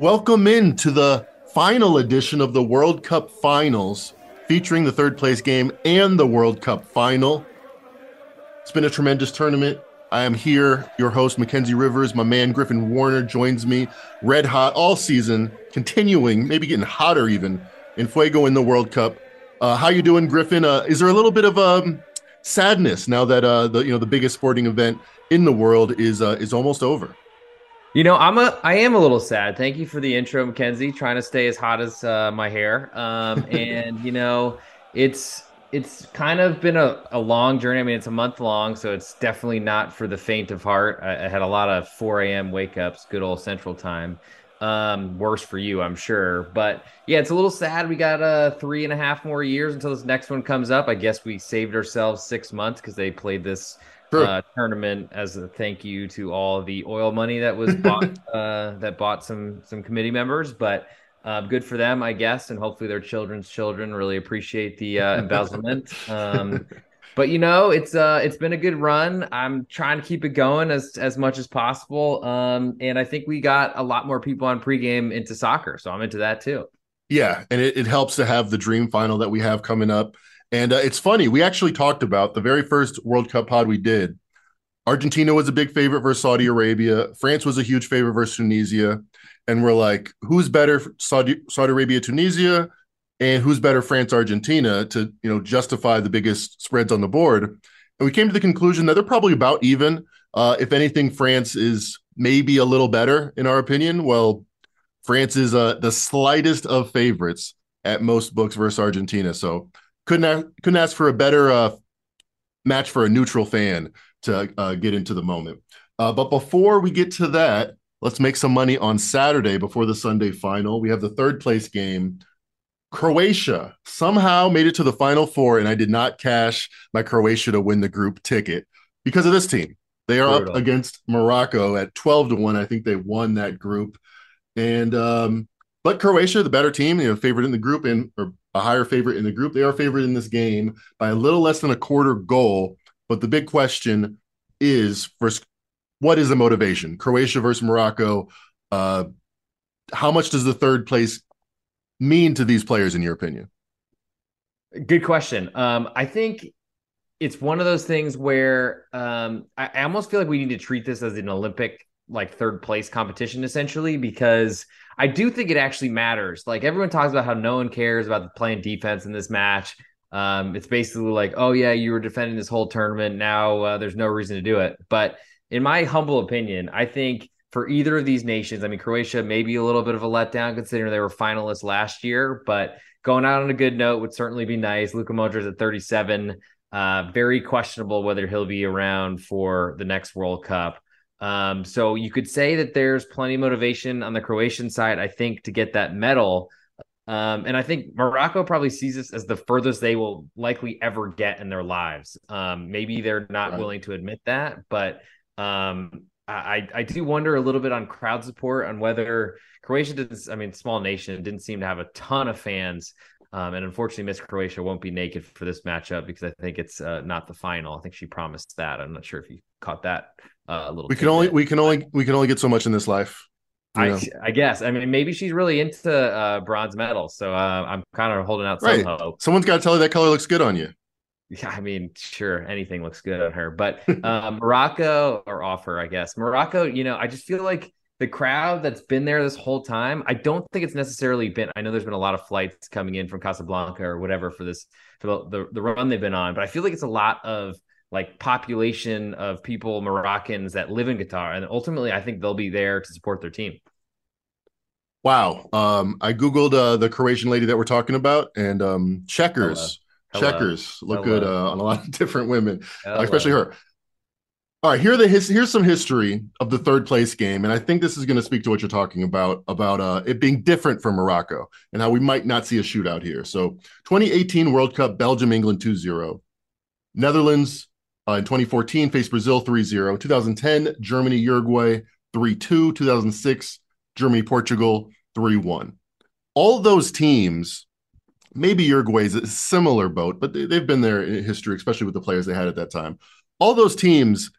Welcome in to the final edition of the World Cup Finals, featuring the third place game and the World Cup Final. It's been a tremendous tournament. I am here, your host, Mackenzie Rivers. My man Griffin Warner joins me, red hot all season, continuing, maybe getting hotter even, in Fuego in the World Cup. Uh, how you doing, Griffin? Uh, is there a little bit of um, sadness now that uh, the you know the biggest sporting event in the world is uh, is almost over? You know, I'm a I am a little sad. Thank you for the intro, Mackenzie. Trying to stay as hot as uh, my hair. Um, and you know, it's it's kind of been a, a long journey. I mean, it's a month long, so it's definitely not for the faint of heart. I, I had a lot of 4 a.m. wake ups, good old Central Time. Um, worse for you, I'm sure. But yeah, it's a little sad. We got uh three and a half more years until this next one comes up. I guess we saved ourselves six months because they played this uh, tournament as a thank you to all the oil money that was bought uh, that bought some some committee members. But uh, good for them, I guess, and hopefully their children's children really appreciate the uh, embezzlement. Um, but you know, it's uh, it's been a good run. I'm trying to keep it going as as much as possible. Um, and I think we got a lot more people on pregame into soccer, so I'm into that too. Yeah, and it, it helps to have the dream final that we have coming up. And uh, it's funny, we actually talked about the very first World Cup pod we did. Argentina was a big favorite versus Saudi Arabia. France was a huge favorite versus Tunisia. And we're like, who's better, Saudi, Saudi Arabia, Tunisia, and who's better, France, Argentina, to you know justify the biggest spreads on the board? And we came to the conclusion that they're probably about even. Uh, if anything, France is maybe a little better in our opinion. Well, France is uh, the slightest of favorites at most books versus Argentina. So couldn't couldn't ask for a better uh, match for a neutral fan to uh, get into the moment. Uh, but before we get to that, let's make some money on Saturday before the Sunday final. We have the third place game. Croatia somehow made it to the final four, and I did not cash my Croatia to win the group ticket because of this team. They are up against Morocco at 12 to 1. I think they won that group. And um, but Croatia, the better team, you know, favorite in the group and or a higher favorite in the group. They are favored in this game by a little less than a quarter goal. But the big question is first, what is the motivation? Croatia versus Morocco. Uh, how much does the third place mean to these players, in your opinion? Good question. Um, I think it's one of those things where um, I, I almost feel like we need to treat this as an Olympic like third place competition essentially because I do think it actually matters. Like everyone talks about how no one cares about playing defense in this match. Um, it's basically like, oh yeah, you were defending this whole tournament. Now uh, there's no reason to do it. But in my humble opinion, I think for either of these nations, I mean, Croatia maybe a little bit of a letdown considering they were finalists last year, but going out on a good note would certainly be nice. Luka Modric at 37, uh, very questionable whether he'll be around for the next World Cup. Um, so you could say that there's plenty of motivation on the Croatian side, I think, to get that medal. Um, and I think Morocco probably sees this as the furthest they will likely ever get in their lives. Um, maybe they're not right. willing to admit that, but um, I, I do wonder a little bit on crowd support on whether Croatia didn't. I mean, small nation didn't seem to have a ton of fans, um, and unfortunately, Miss Croatia won't be naked for this matchup because I think it's uh, not the final. I think she promised that. I'm not sure if you caught that uh, a little. We can only we can only we can only get so much in this life. I, I guess. I mean, maybe she's really into uh, bronze medals, so uh, I'm kind of holding out some right. hope. Someone's got to tell her that color looks good on you. Yeah, I mean, sure, anything looks good on her, but uh, Morocco or offer, I guess. Morocco, you know, I just feel like the crowd that's been there this whole time. I don't think it's necessarily been. I know there's been a lot of flights coming in from Casablanca or whatever for this for the, the run they've been on, but I feel like it's a lot of like population of people Moroccans that live in Qatar, and ultimately, I think they'll be there to support their team. Wow, um, I googled uh, the Croatian lady that we're talking about, and um, checkers, Hello. checkers look Hello. good uh, on a lot of different women, uh, especially her. All right, here are the his, here's some history of the third place game, and I think this is going to speak to what you're talking about about uh, it being different from Morocco and how we might not see a shootout here. So, 2018 World Cup, Belgium, England 2-0. Netherlands, uh, in 2014, faced Brazil 3 0. 2010, Germany, Uruguay 3 2. 2006, Germany, Portugal 3 1. All those teams, maybe Uruguay's a similar boat, but they, have been there in history, especially with the players they had at that time. All those teams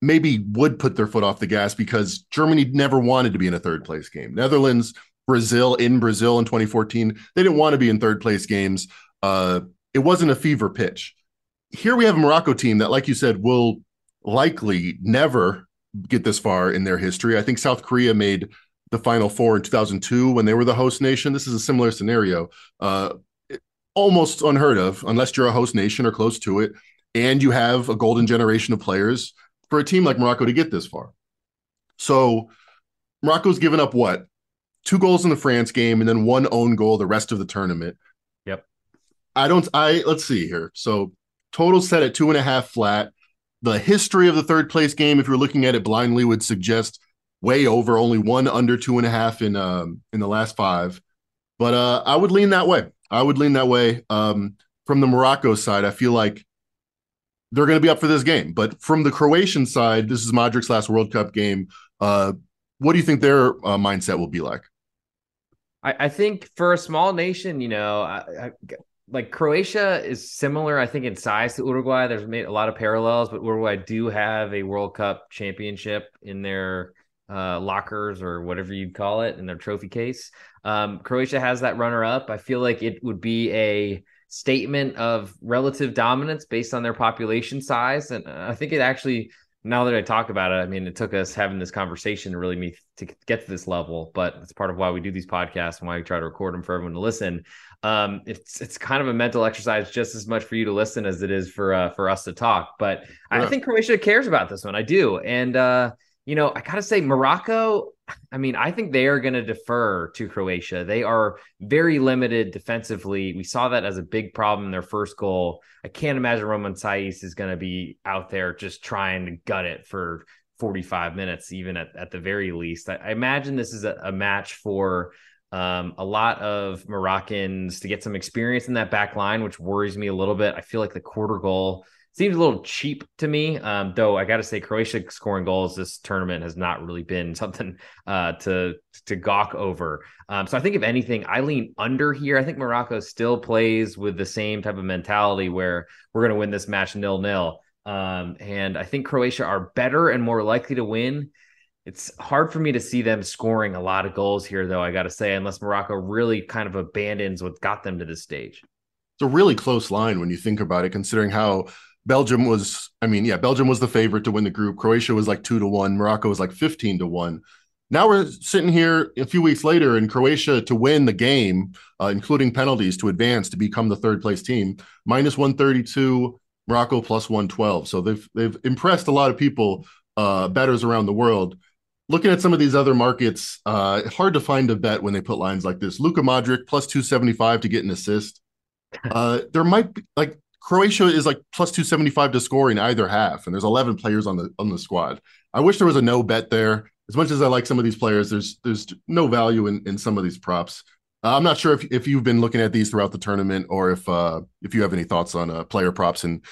maybe would put their foot off the gas because Germany never wanted to be in a third place game. Netherlands, Brazil in Brazil in 2014, they didn't want to be in third place games. Uh, it wasn't a fever pitch. Here we have a Morocco team that, like you said, will likely never get this far in their history. I think South Korea made the Final Four in 2002 when they were the host nation. This is a similar scenario, uh, almost unheard of, unless you're a host nation or close to it, and you have a golden generation of players for a team like Morocco to get this far. So Morocco's given up what? Two goals in the France game and then one own goal the rest of the tournament. Yep. I don't I let's see here. So total set at two and a half flat. The history of the third place game, if you're looking at it blindly, would suggest way over, only one under two and a half in um in the last five. But uh I would lean that way. I would lean that way. Um from the Morocco side, I feel like they're going to be up for this game. But from the Croatian side, this is Modric's last World Cup game. Uh, what do you think their uh, mindset will be like? I, I, think for a small nation, you know, I, like Croatia is similar, I think, in size to Uruguay. There's made a lot of parallels, but Uruguay do have a World Cup championship in their uh, lockers or whatever you'd call it in their trophy case. Um, Croatia has that runner up. I feel like it would be a statement of relative dominance based on their population size. And I think it actually, now that I talk about it, I mean, it took us having this conversation to really me to get to this level, but it's part of why we do these podcasts and why we try to record them for everyone to listen. Um, it's it's kind of a mental exercise just as much for you to listen as it is for uh, for us to talk. But yeah. I think Croatia cares about this one. I do, and uh, you know, I gotta say, Morocco. I mean, I think they are going to defer to Croatia. They are very limited defensively. We saw that as a big problem in their first goal. I can't imagine Romain Saiss is going to be out there just trying to gut it for 45 minutes, even at, at the very least. I, I imagine this is a, a match for um, a lot of Moroccans to get some experience in that back line, which worries me a little bit. I feel like the quarter goal seems a little cheap to me. Um, though I got to say, Croatia scoring goals this tournament has not really been something uh, to to gawk over. Um, so I think if anything, I lean under here. I think Morocco still plays with the same type of mentality where we're going to win this match nil nil. Um, and I think Croatia are better and more likely to win. It's hard for me to see them scoring a lot of goals here, though. I got to say, unless Morocco really kind of abandons what got them to this stage. It's a really close line when you think about it, considering how Belgium was, I mean, yeah, Belgium was the favorite to win the group. Croatia was like two to one. Morocco was like 15 to one. Now we're sitting here a few weeks later in Croatia to win the game, uh, including penalties to advance to become the third place team, minus 132, Morocco plus 112. So they've they've impressed a lot of people, uh, betters around the world. Looking at some of these other markets, uh, hard to find a bet when they put lines like this. Luka Modric plus 275 to get an assist. Uh, there might be like Croatia is like plus 275 to score in either half, and there's 11 players on the on the squad. I wish there was a no bet there. As much as I like some of these players, there's there's no value in, in some of these props. Uh, I'm not sure if, if you've been looking at these throughout the tournament or if uh, if you have any thoughts on uh, player props in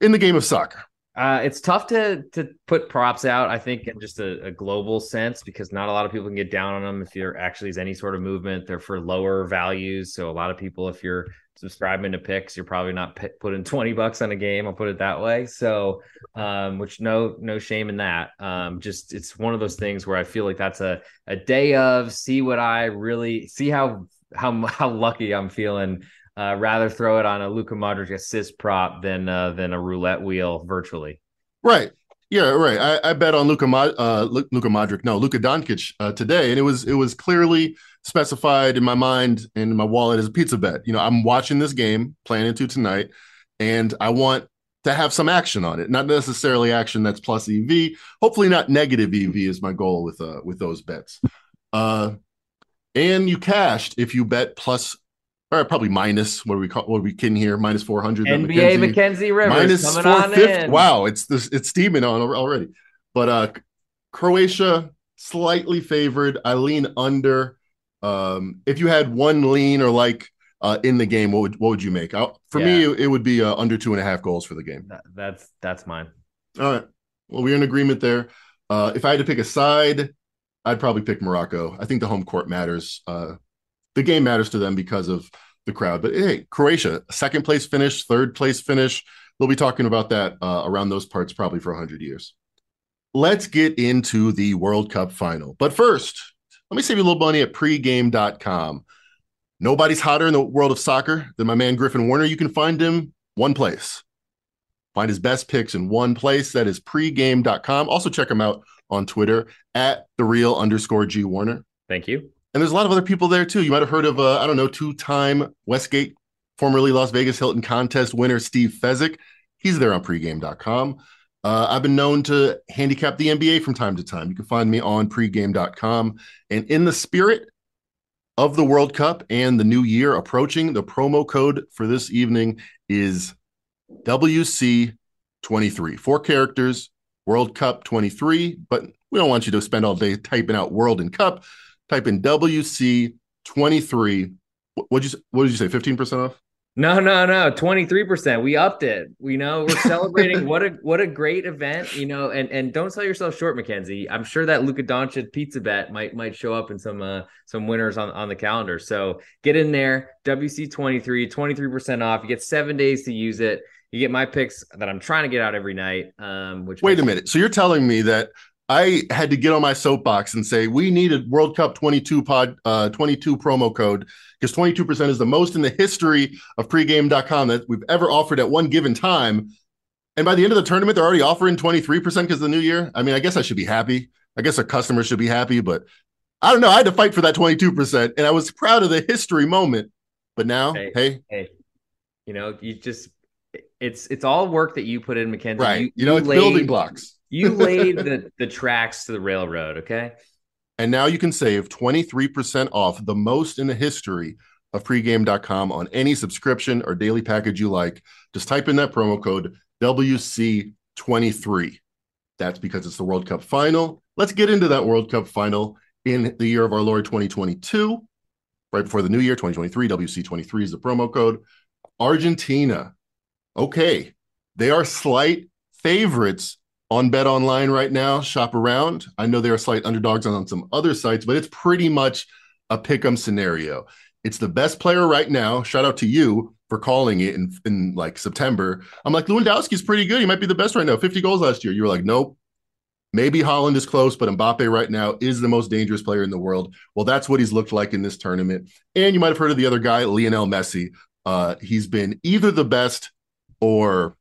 in the game of soccer. Uh, it's tough to to put props out, I think, in just a, a, global sense because not a lot of people can get down on them if there actually is any sort of movement. They're for lower values, so a lot of people, if you're subscribing to picks, you're probably not putting twenty bucks on a game. I'll put it that way. So, um, which no no shame in that. Um, just it's one of those things where I feel like that's a a day of see what I really see how how how lucky I'm feeling uh, rather throw it on a Luka Modric assist prop than uh, than a roulette wheel virtually. Right. Yeah. Right. I, I bet on Luka uh, Luka Modric. No, Luka Doncic uh, today, and it was it was clearly specified in my mind and in my wallet as a pizza bet. You know, I'm watching this game, planning to tonight, and I want to have some action on it. Not necessarily action that's plus EV. Hopefully, not negative EV is my goal with uh with those bets. Uh, and you cashed if you bet plus or probably minus what are we call what we kidding here minus 400 nba mackenzie, mackenzie rivers minus 450 wow it's this it's steaming on already but uh croatia slightly favored i lean under um if you had one lean or like uh in the game what would what would you make I, for yeah. me it, it, would be uh, under two and a half goals for the game that, that's that's mine all right well we're in agreement there uh if i had to pick a side i'd probably pick morocco i think the home court matters uh the game matters to them because of the crowd. But hey, Croatia, second place finish, third place finish. They'll be talking about that uh, around those parts probably for 100 years. let's get into the World Cup final. But first, let me save you a little money at pregame.com. Nobody's hotter in the world of soccer than my man Griffin Warner. You can find him one place. Find his best picks in one place. That is pregame.com. Also, check him out on Twitter at the real underscore G Warner. Thank you. And there's a lot of other people there too. You might have heard of, uh, I don't know, two time Westgate, formerly Las Vegas Hilton contest winner Steve Fezzik. He's there on pregame.com. Uh, I've been known to handicap the NBA from time to time. You can find me on pregame.com. And in the spirit of the World Cup and the new year approaching, the promo code for this evening is WC23. Four characters, World Cup 23, but we don't want you to spend all day typing out World and Cup. Type in WC23. What'd you, what did you say? 15% off? No, no, no. 23%. We upped it. We know we're celebrating what a what a great event, you know, and and don't sell yourself short, Mackenzie. I'm sure that Luka Doncic pizza bet might might show up in some uh some winners on, on the calendar. So get in there, WC23, 23% off. You get seven days to use it. You get my picks that I'm trying to get out every night. Um, which wait a minute. So you're telling me that I had to get on my soapbox and say we need a World Cup 22 pod uh, 22 promo code because 22% is the most in the history of pregame.com that we've ever offered at one given time. And by the end of the tournament, they're already offering 23% because of the new year. I mean, I guess I should be happy. I guess our customers should be happy, but I don't know. I had to fight for that 22%, and I was proud of the history moment. But now, hey, hey, hey you know, you just it's it's all work that you put in, Mackenzie. Right. You, you know, it's laid, building blocks. you laid the the tracks to the railroad. Okay. And now you can save 23% off the most in the history of pregame.com on any subscription or daily package you like. Just type in that promo code WC23. That's because it's the World Cup final. Let's get into that World Cup final in the year of our Lord 2022. Right before the new year, 2023, WC23 is the promo code. Argentina. Okay. They are slight favorites on Bet Online right now. Shop around. I know there are slight underdogs on some other sites, but it's pretty much a pick 'em scenario. It's the best player right now. Shout out to you for calling it in, in like September. I'm like, Lewandowski's pretty good. He might be the best right now. 50 goals last year. You were like, nope. Maybe Haaland is close, but Mbappe right now is the most dangerous player in the world. Well, that's what he's looked like in this tournament. And you might have heard of the other guy, Lionel Messi. Uh, he's been either the best or,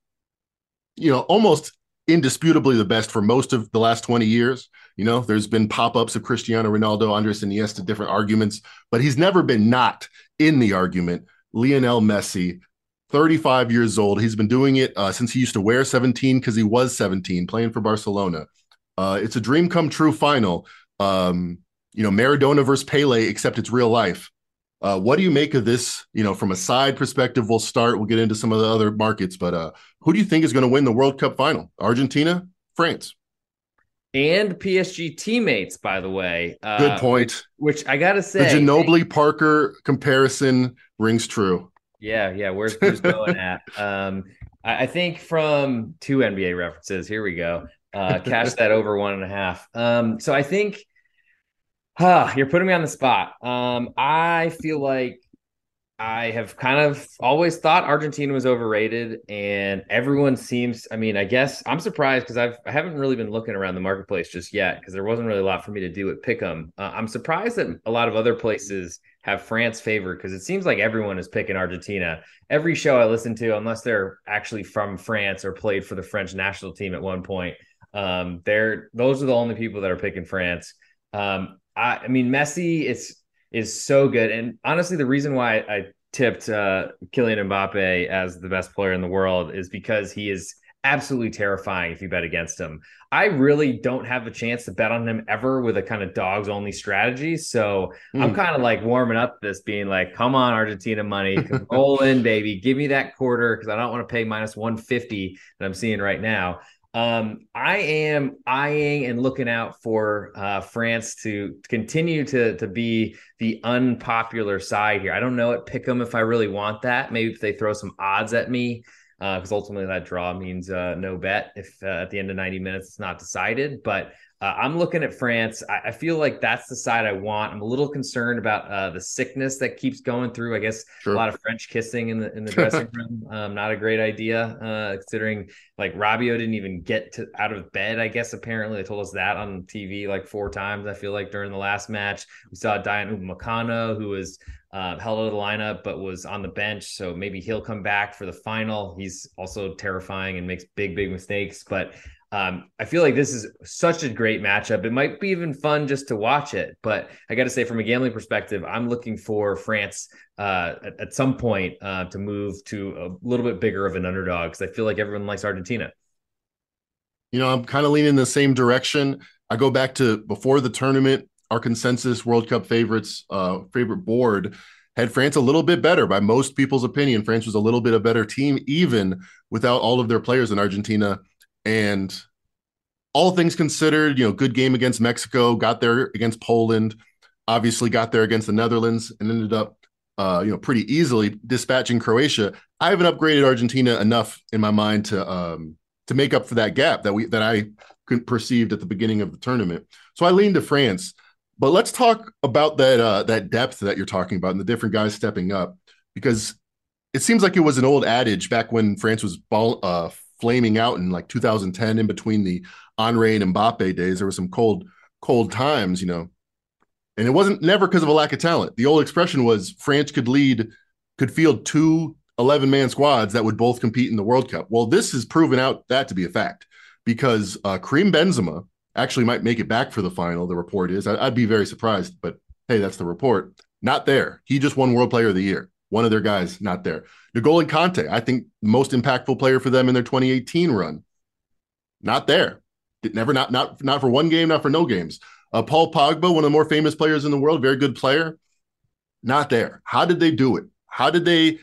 you know, almost indisputably the best for most of the last 20 years. You know, there's been pop-ups of Cristiano Ronaldo, Andres Iniesta, different arguments, but he's never been not in the argument. Lionel Messi, 35 years old. He's been doing it uh, since he used to wear 17 because he was 17 playing for Barcelona. Uh, it's a dream come true final. Um, you know, Maradona versus Pele, except it's real life. Uh, what do you make of this? You know, from a side perspective, we'll start. We'll get into some of the other markets, but uh, who do you think is going to win the World Cup final? Argentina, France, and PSG teammates. By the way, uh, good point. Which, which I gotta say, the Ginobili Parker comparison rings true. Yeah, yeah. Where's who's going at? Um, I, I, think from two NBA references. Here we go. Uh, cash that over one and a half. Um, so I think Huh, you're putting me on the spot. Um, I feel like I have kind of always thought Argentina was overrated, and everyone seems. I mean, I guess I'm surprised because I've I haven't really been looking around the marketplace just yet because there wasn't really a lot for me to do at Pick'em. Uh, I'm surprised that a lot of other places have France favored because it seems like everyone is picking Argentina. Every show I listen to, unless they're actually from France or played for the French national team at one point, um, they're those are the only people that are picking France. Um, I, I mean, Messi is is so good, and honestly, the reason why I tipped uh, Kylian Mbappe as the best player in the world is because he is absolutely terrifying if you bet against him. I really don't have a chance to bet on him ever with a kind of dogs only strategy. So mm. I'm kind of like warming up this being like, come on, Argentina money, roll in, baby. Give me that quarter because I don't want to pay minus 150 that I'm seeing right now. Um, I am eyeing and looking out for uh, France to continue to to be the unpopular side here. I don't know at Pick'em if I really want that. Maybe if they throw some odds at me, because uh, ultimately that draw means uh, no bet if uh, at the end of 90 minutes it's not decided. But Uh, I'm looking at France. I, I, feel like that's the side I want. I'm a little concerned about uh, the sickness that keeps going through. I guess sure. a lot of French kissing in the in the dressing room. Um, not a great idea, uh, considering like Rabiot didn't even get to out of bed. I guess apparently they told us that on TV like four times. I feel like during the last match we saw Dayot Upamecano, who was uh, held out of the lineup but was on the bench. So maybe he'll come back for the final. He's also terrifying and makes big, big mistakes. But um, I feel like this is such a great matchup. It might be even fun just to watch it. But I got to say, from a gambling perspective, I'm looking for France uh, at, at, some point uh, to move to a little bit bigger of an underdog because I feel like everyone likes Argentina. You know, I'm kind of leaning in the same direction. I go back to before the tournament our consensus World Cup favorites uh, favorite board had France a little bit better by most people's opinion. France was a little bit a better team, even without all of their players in Argentina. And all things considered, you know, good game against Mexico, got there against Poland, obviously got there against the Netherlands, and ended up, uh, you know, pretty easily dispatching Croatia. I haven't upgraded Argentina enough in my mind to um, to make up for that gap that we that I perceived at the beginning of the tournament. So I leaned to France. But let's talk about that uh, that depth that you're talking about and the different guys stepping up, because it seems like it was an old adage back when France was ball, uh, flaming out in like 2010, in between the Henry and Mbappe days. There were some cold cold times, you know, and it wasn't never because of a lack of talent. The old expression was France could lead, could field two 11 man squads that would both compete in the World Cup. Well, this has proven out that to be a fact because uh, Karim Benzema actually might make it back for the final. The report is. I, would be very surprised, but hey, that's the report. Not there. He just won World Player of the Year. One of their guys not there. N'Golo Kante, I think most impactful player for them in their 2018 run. Not there. Never not not not for one game, not for no games. Uh, Paul Pogba, one of the more famous players in the world, very good player. Not there. How did they do it? How did they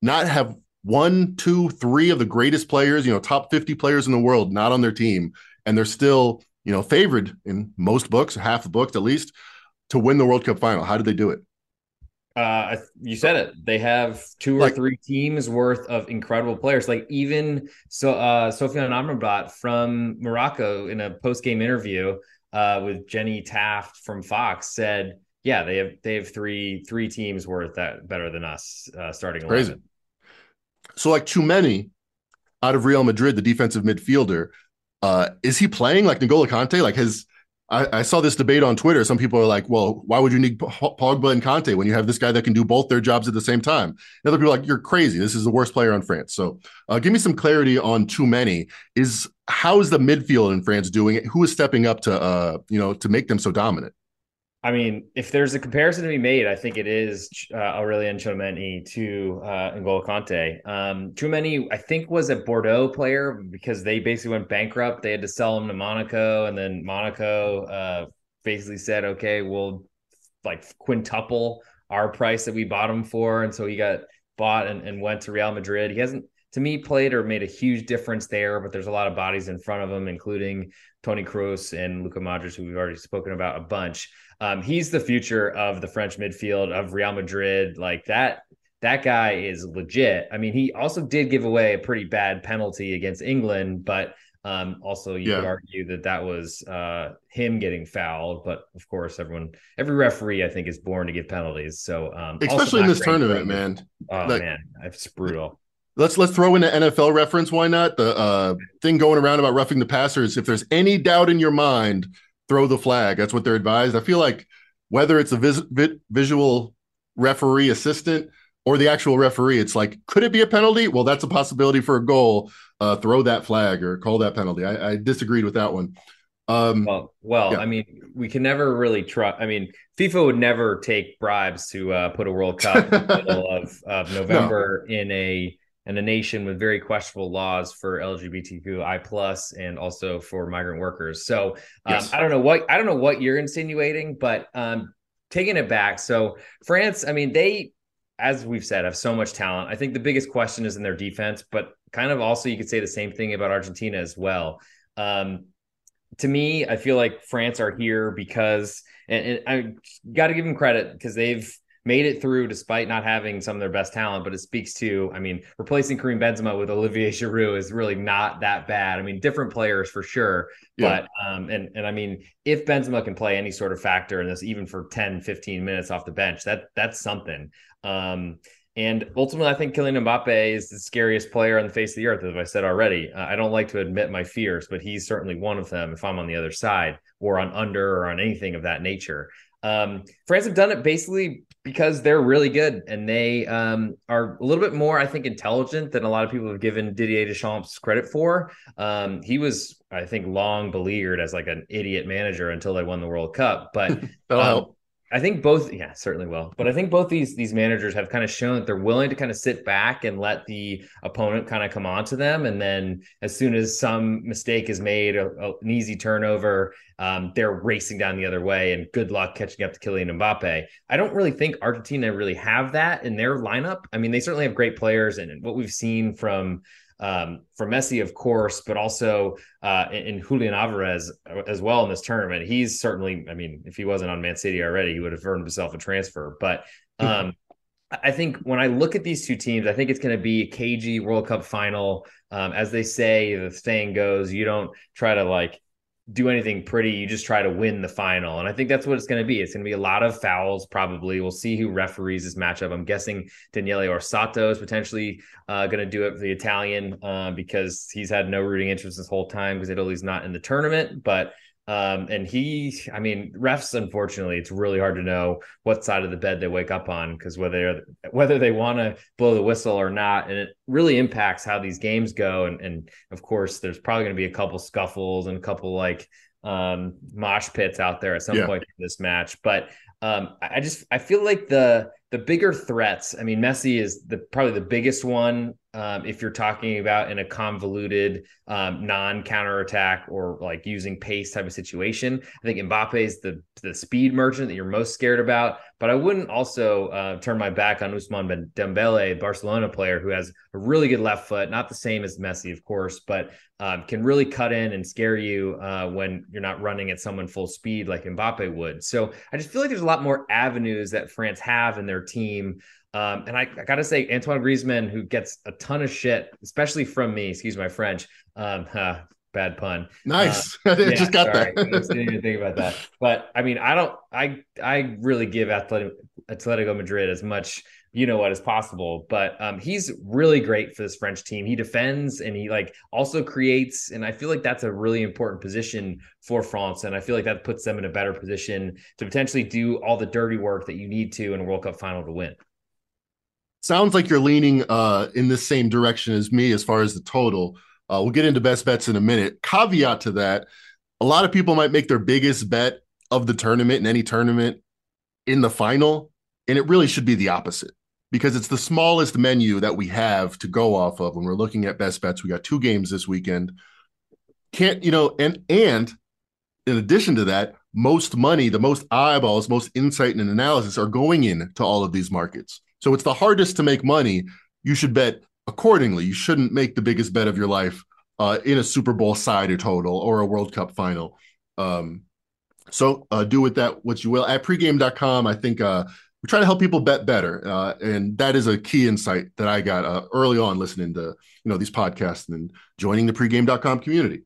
not have one, two, three of the greatest players, you know, top 50 players in the world, not on their team, and they're still you know, favored in most books, half the books at least, to win the World Cup final. How did they do it? Uh, you said it. They have two or like, three teams worth of incredible players. Like even so, uh, Sofyan Amrabat from Morocco in a post game interview uh, with Jenny Taft from Fox said, "Yeah, they have they have three three teams worth that better than us uh, starting 11. Crazy. So like Tchouameni out of Real Madrid, the defensive midfielder, uh, is he playing like N'Golo Kante? Like his, I, I, saw this debate on Twitter. Some people are like, well, why would you need Pogba and Kante when you have this guy that can do both their jobs at the same time? And other people are like, you're crazy. This is the worst player on France. So uh, give me some clarity on Tchouameni. Is how is the midfield in France doing it? Who is stepping up to, uh, you know, to make them so dominant? I mean, if there's a comparison to be made, I think it is uh, Aurelien Tchouameni to uh, N'Golo Kante. Um, Tchouameni, I think, was a Bordeaux player because they basically went bankrupt. They had to sell him to Monaco, and then Monaco uh, basically said, "Okay, we'll like quintuple our price that we bought him for," and so he got bought and, and went to Real Madrid. He hasn't to me played or made a huge difference there, but there's a lot of bodies in front of him, including Toni Kroos and Luka Modric, who we've already spoken about a bunch. Um, he's the future of the French midfield of Real Madrid. Like that, that guy is legit. I mean, he also did give away a pretty bad penalty against England, but um, also you yeah. could argue that that was uh, him getting fouled. But of course, everyone, every referee, I think, is born to give penalties. So um, especially in this tournament, man. Oh like, man, it's brutal. Let's let's throw in an NFL reference. Why not? The uh, thing going around about roughing the passer is if there's any doubt in your mind throw the flag. That's what they're advised. I feel like whether it's a vis- vi- visual referee assistant or the actual referee, it's like, could it be a penalty? Well, that's a possibility for a goal. Uh, throw that flag or call that penalty. I, I disagreed with that one. Um, well, well, yeah. I mean, we can never really trust. I mean, FIFA would never take bribes to uh, put a World Cup in the middle of, of November no. in a and a nation with very questionable laws for LGBTQI plus and also for migrant workers. So um, yes. I don't know what I don't know what you're insinuating, but um, taking it back. So France, I mean, they, as we've said, have so much talent. I think the biggest question is in their defense, but kind of also you could say the same thing about Argentina as well. Um, to me, I feel like France are here because, and, and I got to give them credit because they've made it through despite not having some of their best talent. But it speaks to, I mean, replacing Karim Benzema with Olivier Giroud is really not that bad. I mean, different players for sure. Yeah. But, um, and, and I mean, if Benzema can play any sort of factor in this, even for 10, 15 minutes off the bench, that that's something. Um, and ultimately, I think Kylian Mbappe is the scariest player on the face of the earth, as I said already. Uh, I don't like to admit my fears, but he's certainly one of them if I'm on the other side or on under or on anything of that nature. Um, France have done it basically because they're really good and they um, are a little bit more, I think, intelligent than a lot of people have given Didier Deschamps credit for. Um, he was, I think, long beleaguered as like an idiot manager until they won the World Cup. But I think both, yeah, certainly will. But I think both these these managers have kind of shown that they're willing to kind of sit back and let the opponent kind of come on to them, and then as soon as some mistake is made, a, a, an easy turnover, um, they're racing down the other way. And good luck catching up to Kylian Mbappe. I don't really think Argentina really have that in their lineup. I mean, they certainly have great players, and what we've seen from um, for Messi, of course, but also uh, in, Julian Alvarez as well in this tournament. He's certainly, I mean, if he wasn't on Man City already, he would have earned himself a transfer. But um, I think when I look at these two teams, I think it's going to be a cagey World Cup final. Um, as they say, the saying goes, you don't try to like do anything pretty. You just try to win the final. And I think that's what it's going to be. It's going to be a lot of fouls, probably. We'll see who referees this matchup. I'm guessing Daniele Orsato is potentially uh, going to do it for the Italian uh, because he's had no rooting interest this whole time because Italy's not in the tournament. But um, and he, I mean, refs, unfortunately, it's really hard to know what side of the bed they wake up on because whether whether they want to blow the whistle or not, and it really impacts how these games go. And, and of course, there's probably going to be a couple scuffles and a couple like um, mosh pits out there at some yeah. point in this match. But um, I just I feel like the the bigger threats. I mean, Messi is the probably the biggest one um, if you're talking about in a convoluted um, non counterattack or like using pace type of situation. I think Mbappe is the the speed merchant that you're most scared about. But I wouldn't also uh, turn my back on Ousmane Dembele, Barcelona player who has a really good left foot, not the same as Messi, of course, but um, can really cut in and scare you uh, when you're not running at someone full speed like Mbappe would. So I just feel like there's a lot more avenues that France have in their team um, and I, I got to say, Antoine Griezmann, who gets a ton of shit, especially from me, excuse my French. Um, huh, bad pun. Nice. Uh, I yeah, just got sorry. that. I didn't even think about that. But I mean, I don't, I, I really give Atletico, Atletico Madrid as much, you know what, as possible. But um, he's really great for this French team. He defends and he like also creates. And I feel like that's a really important position for France. And I feel like that puts them in a better position to potentially do all the dirty work that you need to in a World Cup final to win sounds like you're leaning uh, in the same direction as me as far as the total. Uh, we'll get into best bets in a minute. Caveat to that: a lot of people might make their biggest bet of the tournament in any tournament in the final, and it really should be the opposite because it's the smallest menu that we have to go off of when we're looking at best bets. We got two games this weekend. Can't you know? And and in addition to that, most money, the most eyeballs, most insight and analysis are going into all of these markets. So it's the hardest to make money. You should bet accordingly. You shouldn't make the biggest bet of your life uh, in a Super Bowl side or total or a World Cup final. Um, so uh, do with that what you will. At pregame.com, I think uh, we try to help people bet better, uh, and that is a key insight that I got uh, early on listening to you know these podcasts and joining the pregame.com community.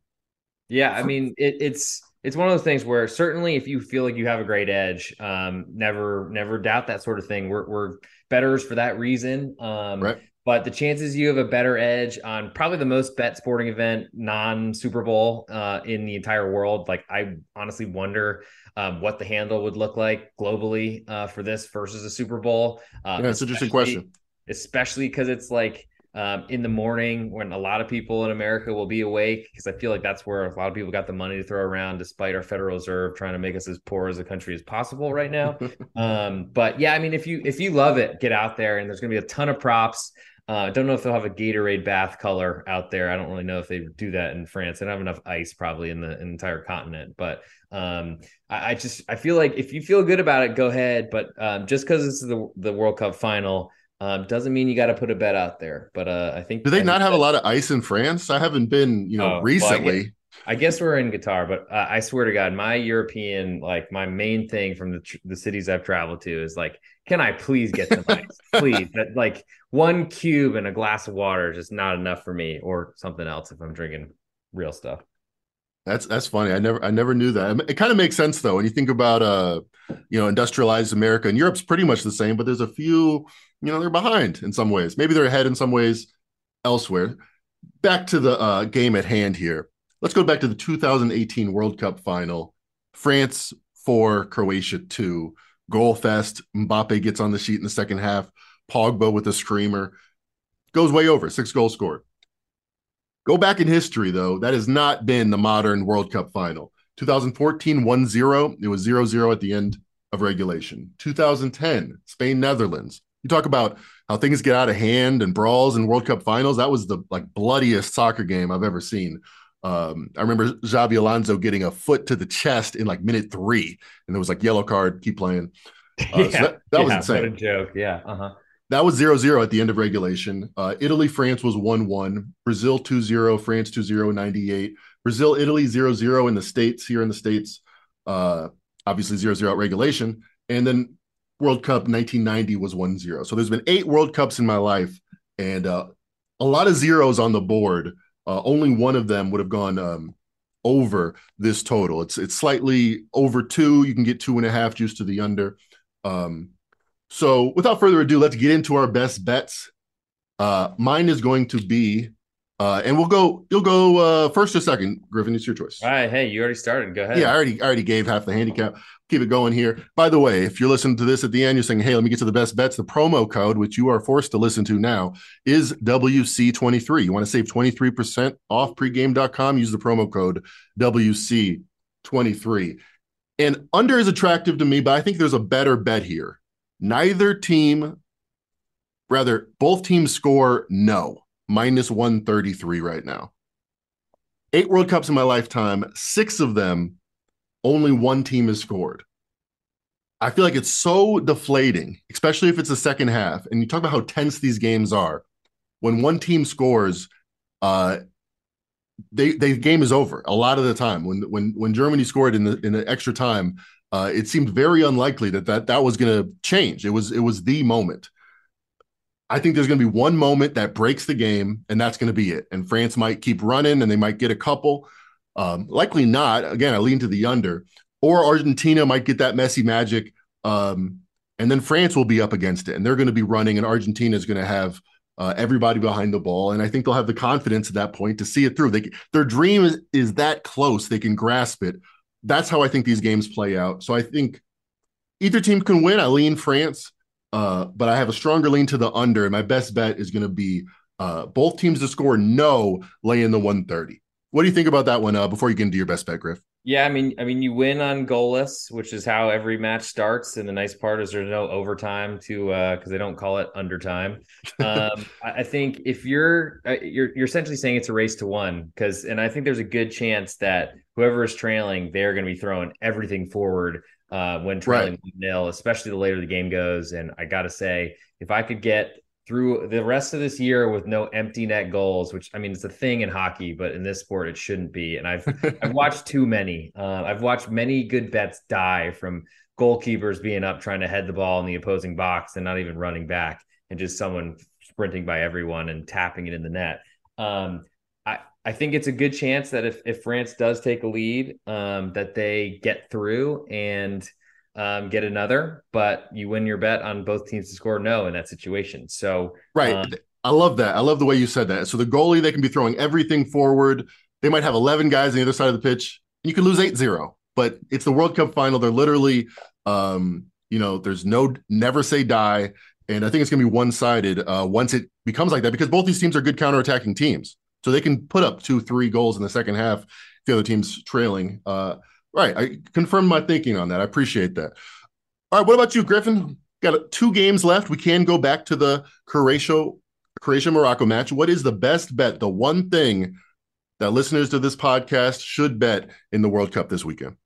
Yeah, I mean it, it's it's one of those things where certainly if you feel like you have a great edge, um, never never doubt that sort of thing. We're we're betters for that reason. Um, right. But the chances you have a better edge on probably the most bet sporting event, non Super Bowl uh, in the entire world. Like I honestly wonder um, what the handle would look like globally uh, for this versus a Super Bowl. Uh, yeah, it's an interesting question. Especially because it's like um, in the morning when a lot of people in America will be awake because I feel like that's where a lot of people got the money to throw around, despite our Federal Reserve trying to make us as poor as a country as possible right now. um, but yeah, I mean, if you if you love it, get out there, and there's going to be a ton of props. Uh, I don't know if they'll have a Gatorade bath color out there. I don't really know if they do that in France. They don't have enough ice probably in the, in the entire continent. But um, I, I, just I feel like if you feel good about it, go ahead. But um, just because this is the the World Cup final um, doesn't mean you got to put a bet out there, but uh, I think. Do they not have a lot of ice in France? I haven't been, you know, oh, recently. Well, I guess we're in Qatar, but uh, I swear to God, my European, like my main thing from the the cities I've traveled to is like, can I please get some ice, please? But like one cube and a glass of water is just not enough for me, or something else if I'm drinking real stuff. That's that's funny. I never I never knew that. It kind of makes sense though when you think about uh you know industrialized America and Europe's pretty much the same, but there's a few you know they're behind in some ways. Maybe they're ahead in some ways elsewhere. Back to the uh, game at hand here. Let's go back to the 2018 World Cup final. France four, Croatia two. Goal fest. Mbappe gets on the sheet in the second half. Pogba with a screamer goes way over six goals scored. Go back in history, though, that has not been the modern World Cup final. 2014 1 0, it was 0 0 at the end of regulation. 2010, Spain, Netherlands. You talk about how things get out of hand and brawls and World Cup finals. That was the like bloodiest soccer game I've ever seen. Um, I remember Xabi Alonso getting a foot to the chest in like minute three, and there was like yellow card, keep playing. Uh, yeah, so that, that yeah, was insane. What a joke. Yeah. Uh-huh. That was 0 0 at the end of regulation. Uh, Italy, France was 1 1. Brazil 2 0. France 2 0, 98. Brazil, Italy 0 0 in the States, here in the States. Uh, obviously 0 0 at regulation. And then World Cup 1990 was 1 0. So there's been eight World Cups in my life and uh, a lot of zeros on the board. Uh, only one of them would have gone um, over this total. It's it's slightly over two. You can get two and a half juice to the under. Um, so without further ado, let's get into our best bets. Uh, mine is going to be, uh, and we'll go. You'll go uh, first or second, Griffin. It's your choice. All right. Hey, you already started. Go ahead. Yeah, I already, I already gave half the handicap. Keep it going here. By the way, if you're listening to this at the end, you're saying, "Hey, let me get to the best bets." The promo code, which you are forced to listen to now, is WC23. You want to save 23% off pregame.com? Use the promo code WC23. And under is attractive to me, but I think there's a better bet here. Neither team, rather, both teams score no, minus 133 right now. Eight World Cups in my lifetime, six of them, only one team has scored. I feel like it's so deflating, especially if it's the second half. And you talk about how tense these games are. When one team scores, uh, they the game is over a lot of the time. When when when Germany scored in the in the extra time, uh, it seemed very unlikely that that, that was going to change. It was it was the moment. I think there's going to be one moment that breaks the game, and that's going to be it. And France might keep running, and they might get a couple. Um, likely not. Again, I lean to the under. Or Argentina might get that Messi magic, um, and then France will be up against it, and they're going to be running, and Argentina is going to have uh, everybody behind the ball, and I think they'll have the confidence at that point to see it through. They, their dream is, is that close; they can grasp it that's how I think these games play out. So I think either team can win. I lean France, uh, but I have a stronger lean to the under. And my best bet is going to be uh, both teams to score no, lay in the 130. What do you think about that one uh, before you get into your best bet, Griff? Yeah, I mean, I mean, you win on goalless, which is how every match starts. And the nice part is there's no overtime to because uh, they don't call it undertime. Um, I think if you're uh, you're you're essentially saying it's a race to one because, and I think there's a good chance that whoever is trailing, they're going to be throwing everything forward uh, when trailing right. nil, especially the later the game goes. And I got to say, if I could get through the rest of this year with no empty net goals, which I mean it's a thing in hockey, but in this sport it shouldn't be. And I've I've watched too many. Uh, I've watched many good bets die from goalkeepers being up trying to head the ball in the opposing box and not even running back, and just someone sprinting by everyone and tapping it in the net. Um, I I think it's a good chance that if if France does take a lead, um, that they get through and um, get another, but you win your bet on both teams to score no in that situation. So right, um, I love that. I love the way you said that. So the goalie they can be throwing everything forward. They might have eleven guys on the other side of the pitch. and You can lose 8-0, but it's the World Cup final. They're literally, um, you know, there's no never say die, and I think it's going to be one sided uh, once it becomes like that because both these teams are good counter-attacking teams, so they can put up two, three goals in the second half if the other team's trailing. Uh, Right. I confirmed my thinking on that. I appreciate that. All right. What about you, Griffin? Got two games left. We can go back to the Croatia Croatia Morocco match. What is the best bet? The one thing that listeners to this podcast should bet in the World Cup this weekend?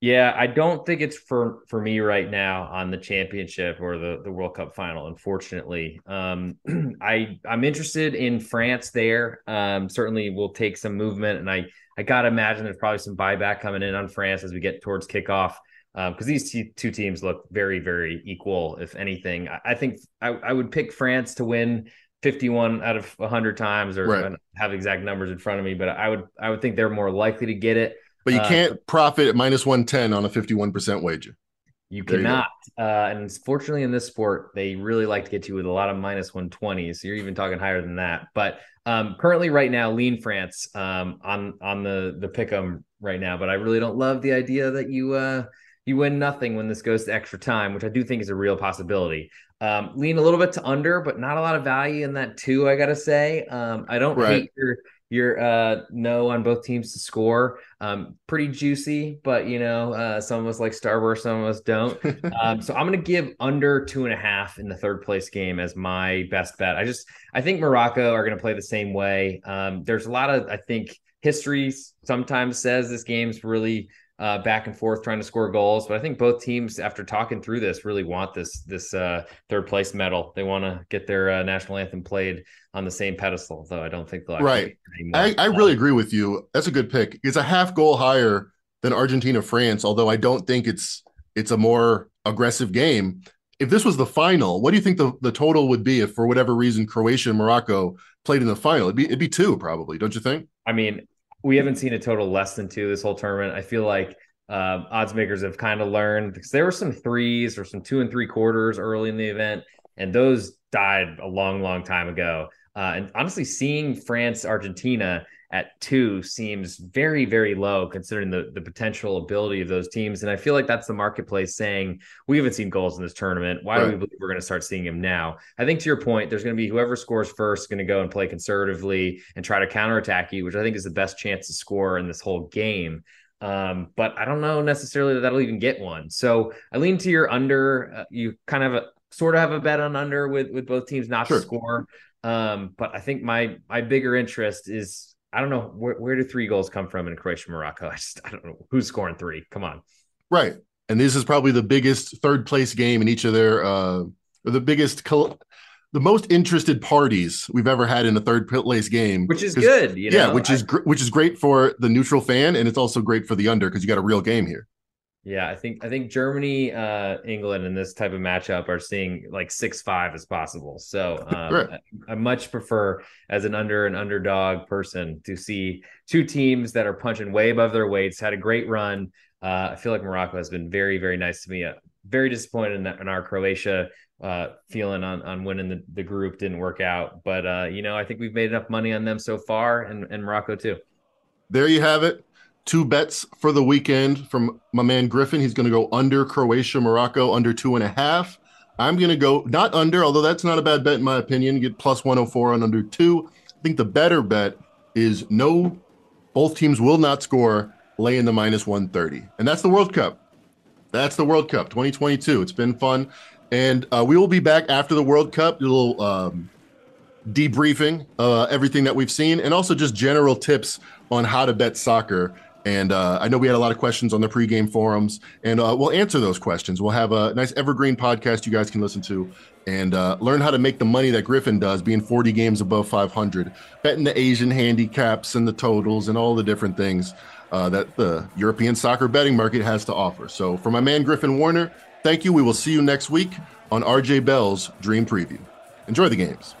Yeah, I don't think it's for for me right now on the championship or the the World Cup final. Unfortunately, um, I I'm interested in France. There, um, certainly will take some movement, and I I got to imagine there's probably some buyback coming in on France as we get towards kickoff because um, these two teams look very, very equal. If anything, I, I think I, I, would pick France to win 51 out of 100 times, or right. have exact numbers in front of me, but I would I would think they're more likely to get it. But you uh, can't profit at minus 110 on a 51% wager. You cannot. You uh, and fortunately, in this sport, they really like to get you with a lot of minus 120. So you're even talking higher than that. But um, currently, right now, lean France um, on on the the pick'em right now. But I really don't love the idea that you uh, you win nothing when this goes to extra time, which I do think is a real possibility. Um, lean a little bit to under, but not a lot of value in that too. I gotta say, um, I don't right. hate your your uh, no on both teams to score. Um, pretty juicy, but you know, uh, some of us like Starburst, some of us don't. um, so I'm going to give under two and a half in the third place game as my best bet. I just I think Morocco are going to play the same way. Um, there's a lot of I think history sometimes says this game's really uh, back and forth trying to score goals. But I think both teams, after talking through this, really want this this uh, third place medal. They want to get their uh, national anthem played on the same pedestal. Though I don't think they'll. Right. I, I really agree with you. That's a good pick. It's a half goal higher than Argentina France, although I don't think it's it's a more aggressive game. If this was the final, what do you think the, the total would be if, for whatever reason, Croatia and Morocco played in the final? It'd be it'd be two probably, don't you think? I mean, we haven't seen a total less than two this whole tournament. I feel like uh, odds makers have kind of learned because there were some threes or some two and three quarters early in the event, and those died a long, long time ago. Uh, and honestly, seeing France Argentina at two seems very, very low considering the, the potential ability of those teams. And I feel like that's the marketplace saying we haven't seen goals in this tournament. Why right. do we believe we're going to start seeing them now? I think to your point, there's going to be whoever scores first going to go and play conservatively and try to counterattack you, which I think is the best chance to score in this whole game. Um, but I don't know necessarily that that'll even get one. So I lean to your under. Uh, you kind of sort of have a bet on under with with both teams not sure. to score. Um, but I think my my bigger interest is I don't know where, where do three goals come from in Croatia Morocco. I just I don't know who's scoring three. Come on, right? And this is probably the biggest third place game in each of their uh, or the biggest. Col- the most interested parties we've ever had in a third place game, which is good. You know? Yeah, which is gr- which is great for the neutral fan, and it's also great for the under because you got a real game here. Yeah, I think I think Germany, uh, England in this type of matchup are seeing like six five as possible. So um, right. I, I, much prefer as an under an underdog person to see two teams that are punching way above their weights. Had a great run. Uh, I feel like Morocco has been very very nice to me. Uh, very disappointed in, in our Croatia uh, feeling on on winning the, the group didn't work out. But uh, you know I think we've made enough money on them so far, and, and Morocco too. There you have it two bets for the weekend from my man Griffin. He's going to go under Croatia, Morocco, under two and a half. I'm going to go not under, although that's not a bad bet in my opinion. Get plus 104 on under two. I think the better bet is no, both teams will not score, lay in the minus 130. And that's the World Cup. That's the World Cup 2022. It's been fun. And uh, we will be back after the World Cup, a little um, debriefing uh, everything that we've seen and also just general tips on how to bet soccer and uh, I know we had a lot of questions on the pregame forums, and uh, we'll answer those questions. We'll have a nice evergreen podcast you guys can listen to and uh, learn how to make the money that Griffin does, being 40 games above 500, betting the Asian handicaps and the totals and all the different things uh, that the European soccer betting market has to offer. So, for my man Griffin Warner, thank you. We will see you next week on RJ Bell's Dream Preview. Enjoy the games.